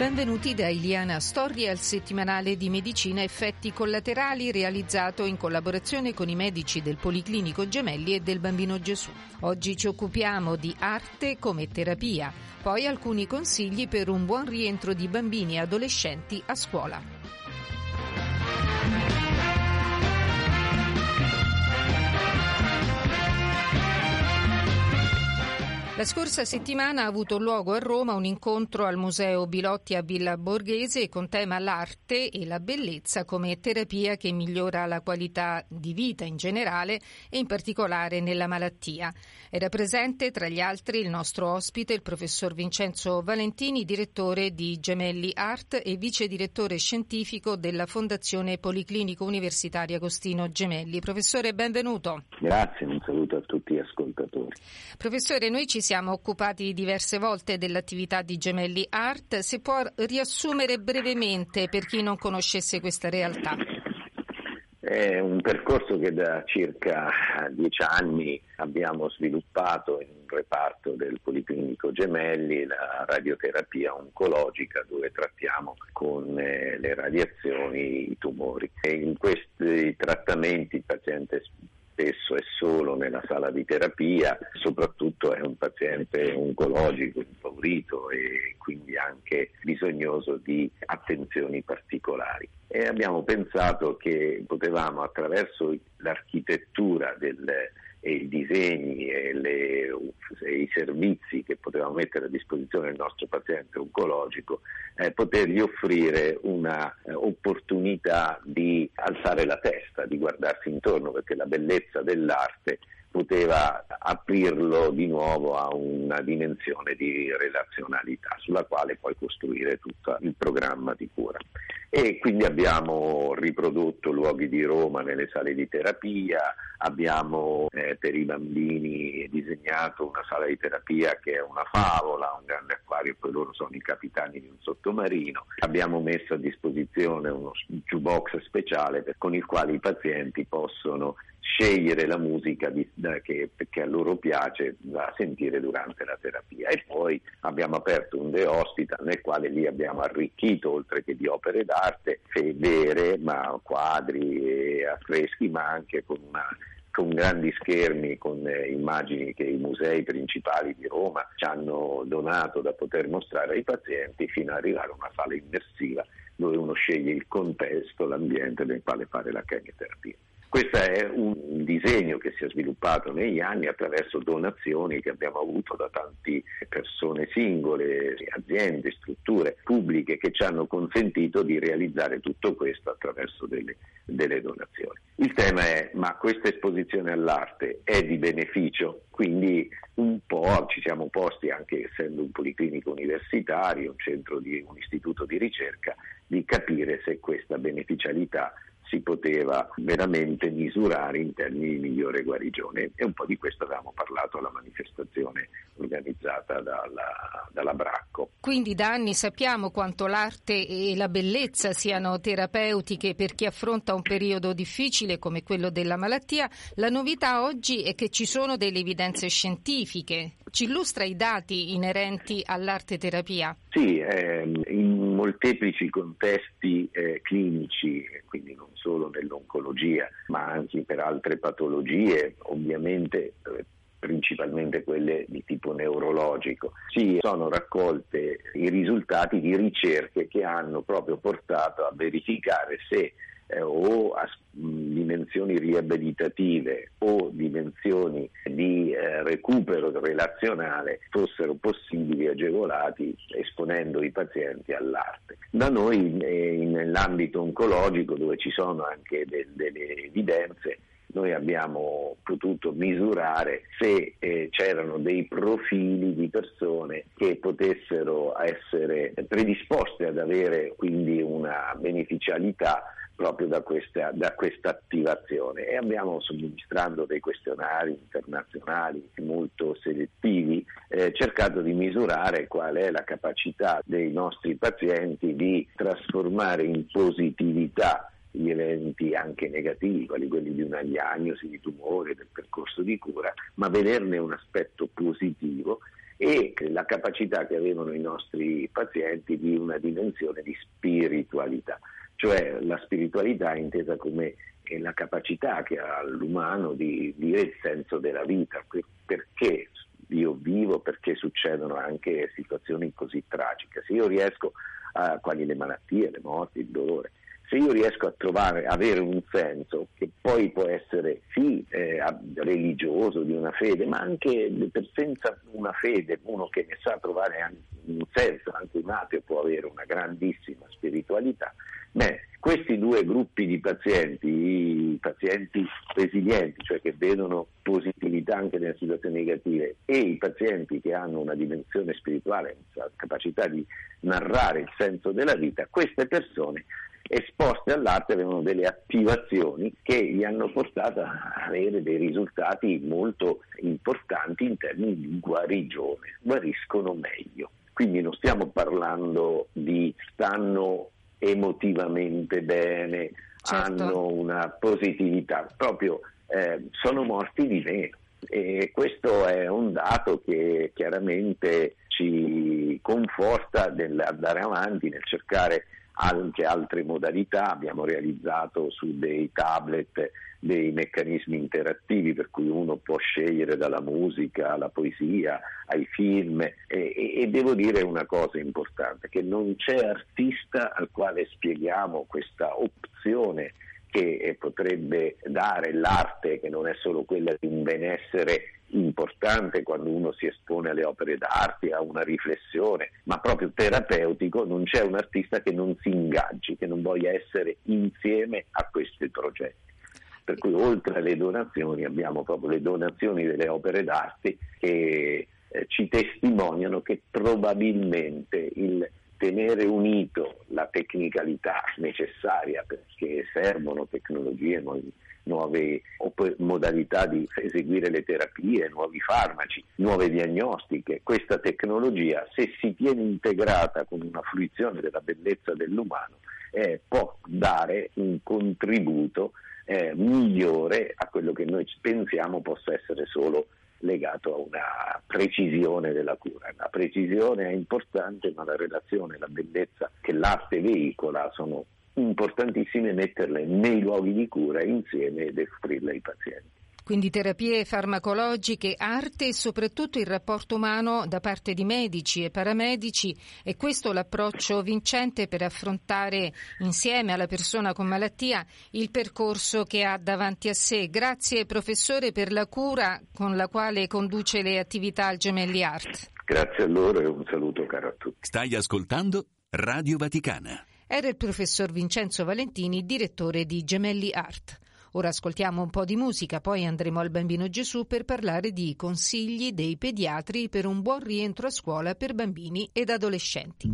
Benvenuti da Iliana Storie al settimanale di medicina effetti collaterali realizzato in collaborazione con i medici del Policlinico Gemelli e del Bambino Gesù. Oggi ci occupiamo di arte come terapia, poi alcuni consigli per un buon rientro di bambini e adolescenti a scuola. La scorsa settimana ha avuto luogo a Roma un incontro al Museo Bilotti a Villa Borghese con tema l'arte e la bellezza come terapia che migliora la qualità di vita in generale e in particolare nella malattia. Era presente tra gli altri il nostro ospite, il professor Vincenzo Valentini, direttore di Gemelli Art e vice direttore scientifico della Fondazione Policlinico Universitario Agostino Gemelli. Professore, benvenuto. Grazie, un saluto a tutti gli ascoltatori. Professore, noi ci siamo occupati diverse volte dell'attività di Gemelli Art. Se può riassumere brevemente per chi non conoscesse questa realtà. È un percorso che da circa dieci anni abbiamo sviluppato in un reparto del Policlinico Gemelli, la radioterapia oncologica, dove trattiamo con eh, le radiazioni i tumori. E in questi trattamenti il paziente spesso è solo sala di terapia, soprattutto è un paziente oncologico, impaurito e quindi anche bisognoso di attenzioni particolari. E abbiamo pensato che potevamo attraverso l'architettura del e i disegni e, le, e, i servizi che potevamo mettere a disposizione del nostro paziente oncologico, eh, potergli offrire un'opportunità eh, di alzare la testa, di guardarsi intorno, perché la bellezza dell'arte poteva aprirlo di nuovo a una dimensione di relazionalità sulla quale poi costruire tutto il programma di cura. E quindi abbiamo riprodotto luoghi di Roma nelle sale di terapia, abbiamo eh, per i bambini disegnato una sala di terapia che è una favola, un grande acquario, poi loro sono i capitani di un sottomarino, abbiamo messo a disposizione uno jukebox speciale con il quale i pazienti possono scegliere la musica di, che, che, a loro piace da sentire durante la terapia e poi abbiamo aperto un The Hospital nel quale lì abbiamo arricchito oltre che di opere d'arte vere ma quadri e affreschi ma anche con una con grandi schermi, con eh, immagini che i musei principali di Roma ci hanno donato da poter mostrare ai pazienti fino ad arrivare a una sala immersiva dove uno sceglie il contesto, l'ambiente nel quale fare la chemioterapia. Questo è un disegno che si è sviluppato negli anni attraverso donazioni che abbiamo avuto da tante persone singole, aziende, strutture pubbliche che ci hanno consentito di realizzare tutto questo attraverso delle, delle donazioni. Il tema è ma questa esposizione all'arte è di beneficio? Quindi un po' ci siamo posti, anche essendo un policlinico universitario, un centro di un istituto di ricerca, di capire se questa beneficialità si poteva veramente misurare in termini di migliore guarigione e un po' di questo avevamo parlato alla manifestazione organizzata dalla, dalla Bracco. Quindi da anni sappiamo quanto l'arte e la bellezza siano terapeutiche per chi affronta un periodo difficile come quello della malattia. La novità oggi è che ci sono delle evidenze scientifiche. Ci illustra i dati inerenti all'arte terapia? Sì, ehm, in molteplici contesti eh, clinici, quindi non solo nell'oncologia, ma anche per altre patologie, ovviamente eh, principalmente quelle di tipo neurologico. Si sono raccolte i risultati di ricerche che hanno proprio portato a verificare se eh, o a dimensioni riabilitative o dimensioni di eh, recupero relazionale fossero possibili agevolati esponendo i pazienti all'arte. Da noi eh, nell'ambito oncologico dove ci sono anche de- delle evidenze noi abbiamo potuto misurare se eh, c'erano dei profili di persone che potessero essere predisposte ad avere quindi una beneficialità proprio da questa, da questa attivazione. E abbiamo somministrando dei questionari internazionali molto selettivi eh, cercato di misurare qual è la capacità dei nostri pazienti di trasformare in positività gli eventi anche negativi, quali quelli di una diagnosi di tumore, del percorso di cura, ma vederne un aspetto positivo e la capacità che avevano i nostri pazienti di una dimensione di spiritualità cioè la spiritualità intesa come la capacità che ha l'umano di dire il senso della vita, perché io vivo, perché succedono anche situazioni così tragiche. Se io riesco a quali le malattie, le morti, il dolore, se io riesco a trovare, avere un senso che poi può essere sì eh, religioso, di una fede, ma anche senza una fede, uno che ne sa trovare un senso, anche un ateo può avere una grandissima spiritualità, Beh, questi due gruppi di pazienti, i pazienti resilienti, cioè che vedono positività anche nelle situazioni negative, e i pazienti che hanno una dimensione spirituale, una capacità di narrare il senso della vita, queste persone esposte all'arte avevano delle attivazioni che gli hanno portato a avere dei risultati molto importanti in termini di guarigione, guariscono meglio. Quindi non stiamo parlando di stanno emotivamente bene, certo. hanno una positività, proprio eh, sono morti di meno. E questo è un dato che chiaramente ci conforta nell'andare avanti, nel cercare anche altre modalità, abbiamo realizzato su dei tablet dei meccanismi interattivi per cui uno può scegliere dalla musica alla poesia ai film e, e, e, devo dire una cosa importante, che non c'è artista al quale spieghiamo questa opzione che potrebbe dare l'arte, che non è solo quella di un benessere importante quando uno si espone alle opere d'arte, a una riflessione, ma proprio terapeutico, non c'è un artista che non si ingaggi, che non voglia essere insieme a questi progetti. Per cui oltre alle donazioni abbiamo proprio le donazioni delle opere d'arte che eh, ci testimoniano che probabilmente il tenere unito la tecnicalità necessaria perché servono tecnologie, nuove, modalità di eseguire le terapie, nuovi farmaci, nuove diagnostiche. Questa tecnologia, se si tiene integrata con una fruizione della bellezza dell'umano, eh, può dare un contributo eh, migliore a quello che noi pensiamo possa essere solo legato a una precisione della cura. La precisione è importante, ma la relazione, la bellezza che l'arte veicola sono importantissime metterle nei luoghi di cura insieme ed offrirle ai pazienti. Quindi terapie farmacologiche, arte e soprattutto il rapporto umano da parte di medici e paramedici è questo l'approccio vincente per affrontare insieme alla persona con malattia il percorso che ha davanti a sé. Grazie professore per la cura con la quale conduce le attività al Gemelli Art. Grazie a loro e un saluto caro a tutti. Stai ascoltando Radio Vaticana. Era il professor Vincenzo Valentini, direttore di Gemelli Art. Ora ascoltiamo un po' di musica, poi andremo al Bambino Gesù per parlare di consigli dei pediatri per un buon rientro a scuola per bambini ed adolescenti.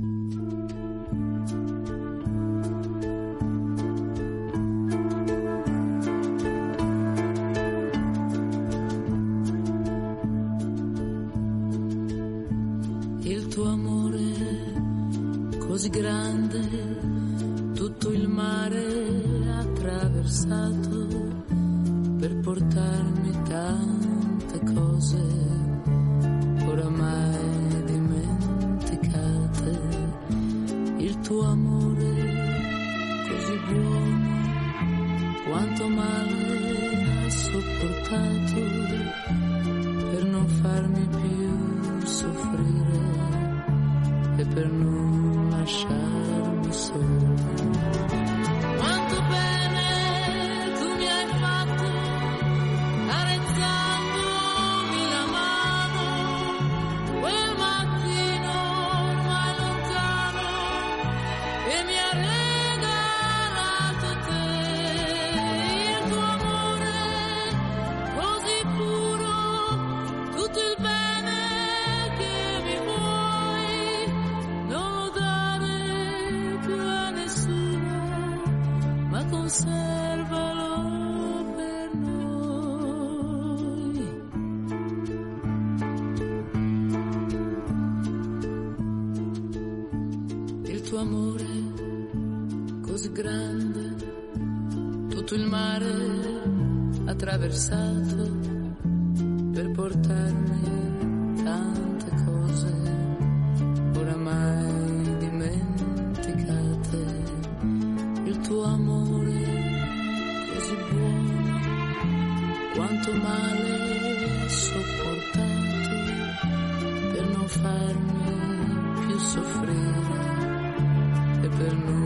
Il tuo amore così grande, mare attraversato per portarmi tante cose oramai dimenticate. Il tuo amore così buono, quanto male ha sopportato conservalo per noi. Il tuo amore così grande, tutto il mare attraversato quanto male sopportato per non farmi più soffrire e per non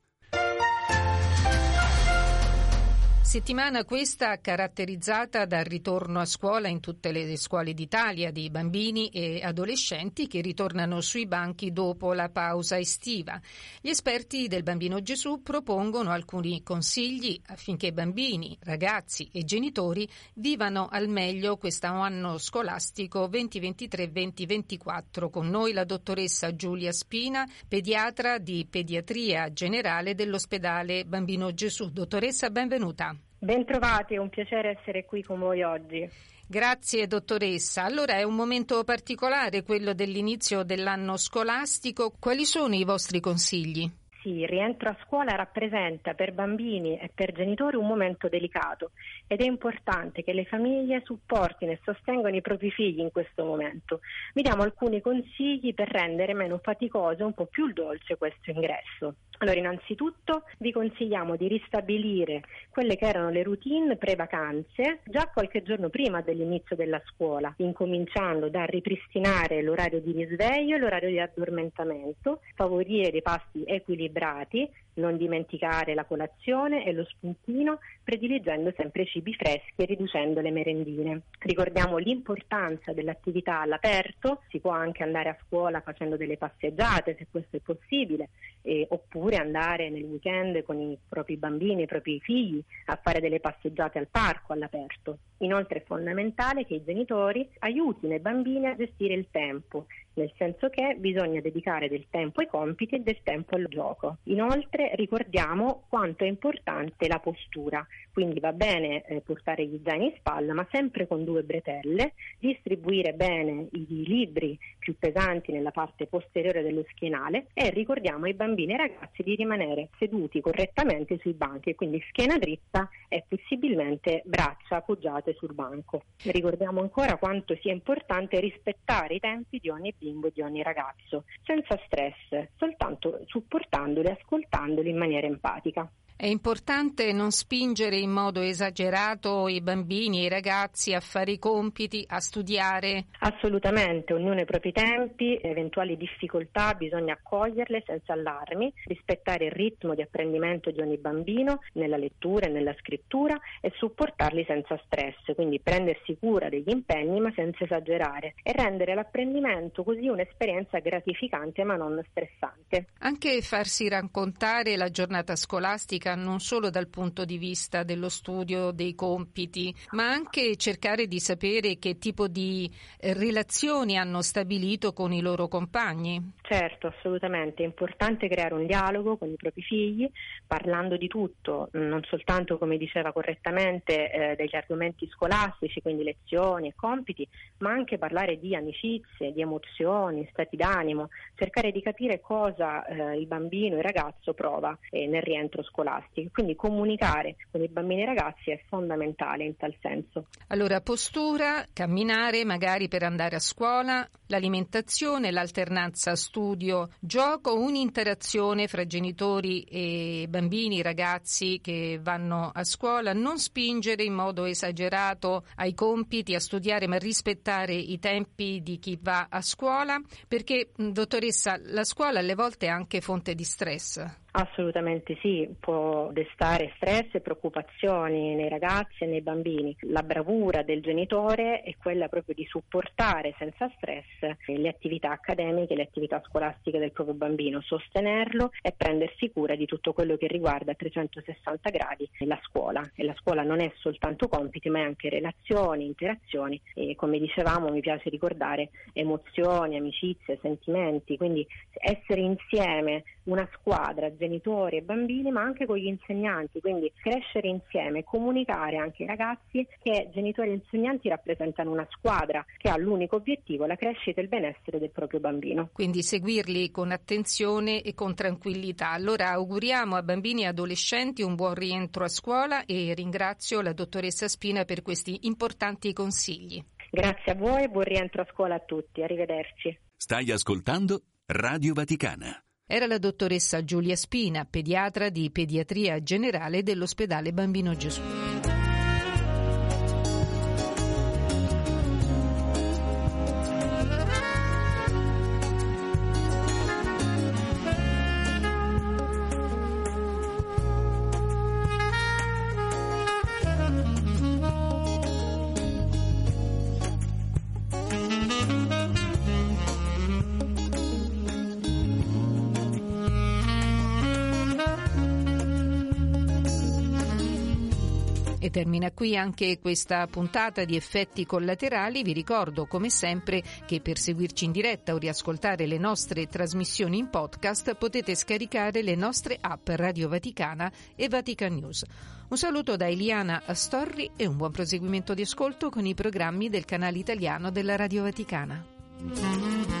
Settimana questa caratterizzata dal ritorno a scuola in tutte le scuole d'Italia di bambini e adolescenti che ritornano sui banchi dopo la pausa estiva. Gli esperti del Bambino Gesù propongono alcuni consigli affinché bambini, ragazzi e genitori vivano al meglio questo anno scolastico 2023-2024. Con noi la dottoressa Giulia Spina, pediatra di pediatria generale dell'ospedale Bambino Gesù. Dottoressa, benvenuta. Bentrovati, è un piacere essere qui con voi oggi. Grazie dottoressa. Allora è un momento particolare quello dell'inizio dell'anno scolastico. Quali sono i vostri consigli? Il rientro a scuola rappresenta per bambini e per genitori un momento delicato ed è importante che le famiglie supportino e sostengano i propri figli in questo momento. Vi diamo alcuni consigli per rendere meno faticoso e un po' più dolce questo ingresso. Allora, innanzitutto vi consigliamo di ristabilire quelle che erano le routine pre-vacanze già qualche giorno prima dell'inizio della scuola, incominciando da ripristinare l'orario di risveglio e l'orario di addormentamento, favorire dei pasti equilibrati, non dimenticare la colazione e lo spuntino, prediligendo sempre cibi freschi e riducendo le merendine. Ricordiamo l'importanza dell'attività all'aperto, si può anche andare a scuola facendo delle passeggiate se questo è possibile, eh, oppure andare nel weekend con i propri bambini, i propri figli a fare delle passeggiate al parco all'aperto. Inoltre è fondamentale che i genitori aiutino i bambini a gestire il tempo, nel senso che bisogna dedicare del tempo ai compiti e del tempo al gioco. Inoltre ricordiamo quanto è importante la postura, quindi va bene eh, portare gli zaini in spalla, ma sempre con due bretelle, distribuire bene i libri più pesanti nella parte posteriore dello schienale e ricordiamo ai bambini e ai ragazzi di rimanere seduti correttamente sui banchi, quindi schiena dritta e possibilmente braccia appoggiate sul banco. Ricordiamo ancora quanto sia importante rispettare i tempi di ogni bimbo e di ogni ragazzo, senza stress, soltanto supportandoli e ascoltandoli in maniera empatica. È importante non spingere in modo esagerato i bambini e i ragazzi a fare i compiti, a studiare. Assolutamente, ognuno ha i propri tempi, eventuali difficoltà bisogna accoglierle senza allarmi, rispettare il ritmo di apprendimento di ogni bambino nella lettura e nella scrittura e supportarli senza stress, quindi prendersi cura degli impegni ma senza esagerare e rendere l'apprendimento così un'esperienza gratificante ma non stressante. Anche farsi raccontare la giornata scolastica postura non solo dal punto di vista dello studio dei compiti, ma anche cercare di sapere che tipo di eh, relazioni hanno stabilito con i loro compagni? Certo, assolutamente. È importante creare un dialogo con i propri figli, parlando di tutto, non soltanto, come diceva correttamente, eh, degli argomenti scolastici, quindi lezioni e compiti, ma anche parlare di amicizie, di emozioni, stati d'animo, cercare di capire cosa eh, il bambino, il ragazzo prova eh, nel rientro scolastico. Quindi comunicare con i bambini e i ragazzi è fondamentale in tal senso. Allora, postura, camminare magari per andare a scuola, l'alimentazione, l'alternanza studio, gioco, un'interazione fra genitori e bambini, ragazzi che vanno a scuola, non spingere in modo esagerato ai compiti, a studiare, ma rispettare i tempi di chi va a scuola, perché, dottoressa, la scuola alle volte è anche fonte di stress. Assolutamente sì, può destare stress e preoccupazioni nei ragazzi e nei bambini. La bravura del genitore è quella proprio di supportare senza stress le attività accademiche, le attività scolastiche del proprio bambino, sostenerlo e prendersi cura di tutto quello che riguarda a 360 gradi la scuola. E la scuola non è soltanto compiti, ma è anche relazioni, interazioni e come dicevamo mi piace ricordare emozioni, amicizie, sentimenti, quindi essere insieme una squadra genitori e bambini, ma anche con gli insegnanti, quindi crescere insieme, comunicare anche ai ragazzi che genitori e insegnanti rappresentano una squadra che ha l'unico obiettivo la crescita e il benessere del proprio bambino. Quindi seguirli con attenzione e con tranquillità. Allora auguriamo a bambini e adolescenti un buon rientro a scuola e ringrazio la dottoressa Spina per questi importanti consigli. Grazie a voi e buon rientro a scuola a tutti. Arrivederci. Stai ascoltando Radio Vaticana. Era la dottoressa Giulia Spina, pediatra di pediatria generale dell'ospedale Bambino Gesù. Termina qui anche questa puntata di effetti collaterali. Vi ricordo come sempre che per seguirci in diretta o riascoltare le nostre trasmissioni in podcast potete scaricare le nostre app Radio Vaticana e Vatican News. Un saluto da Eliana Astorri e un buon proseguimento di ascolto con i programmi del canale italiano della Radio Vaticana.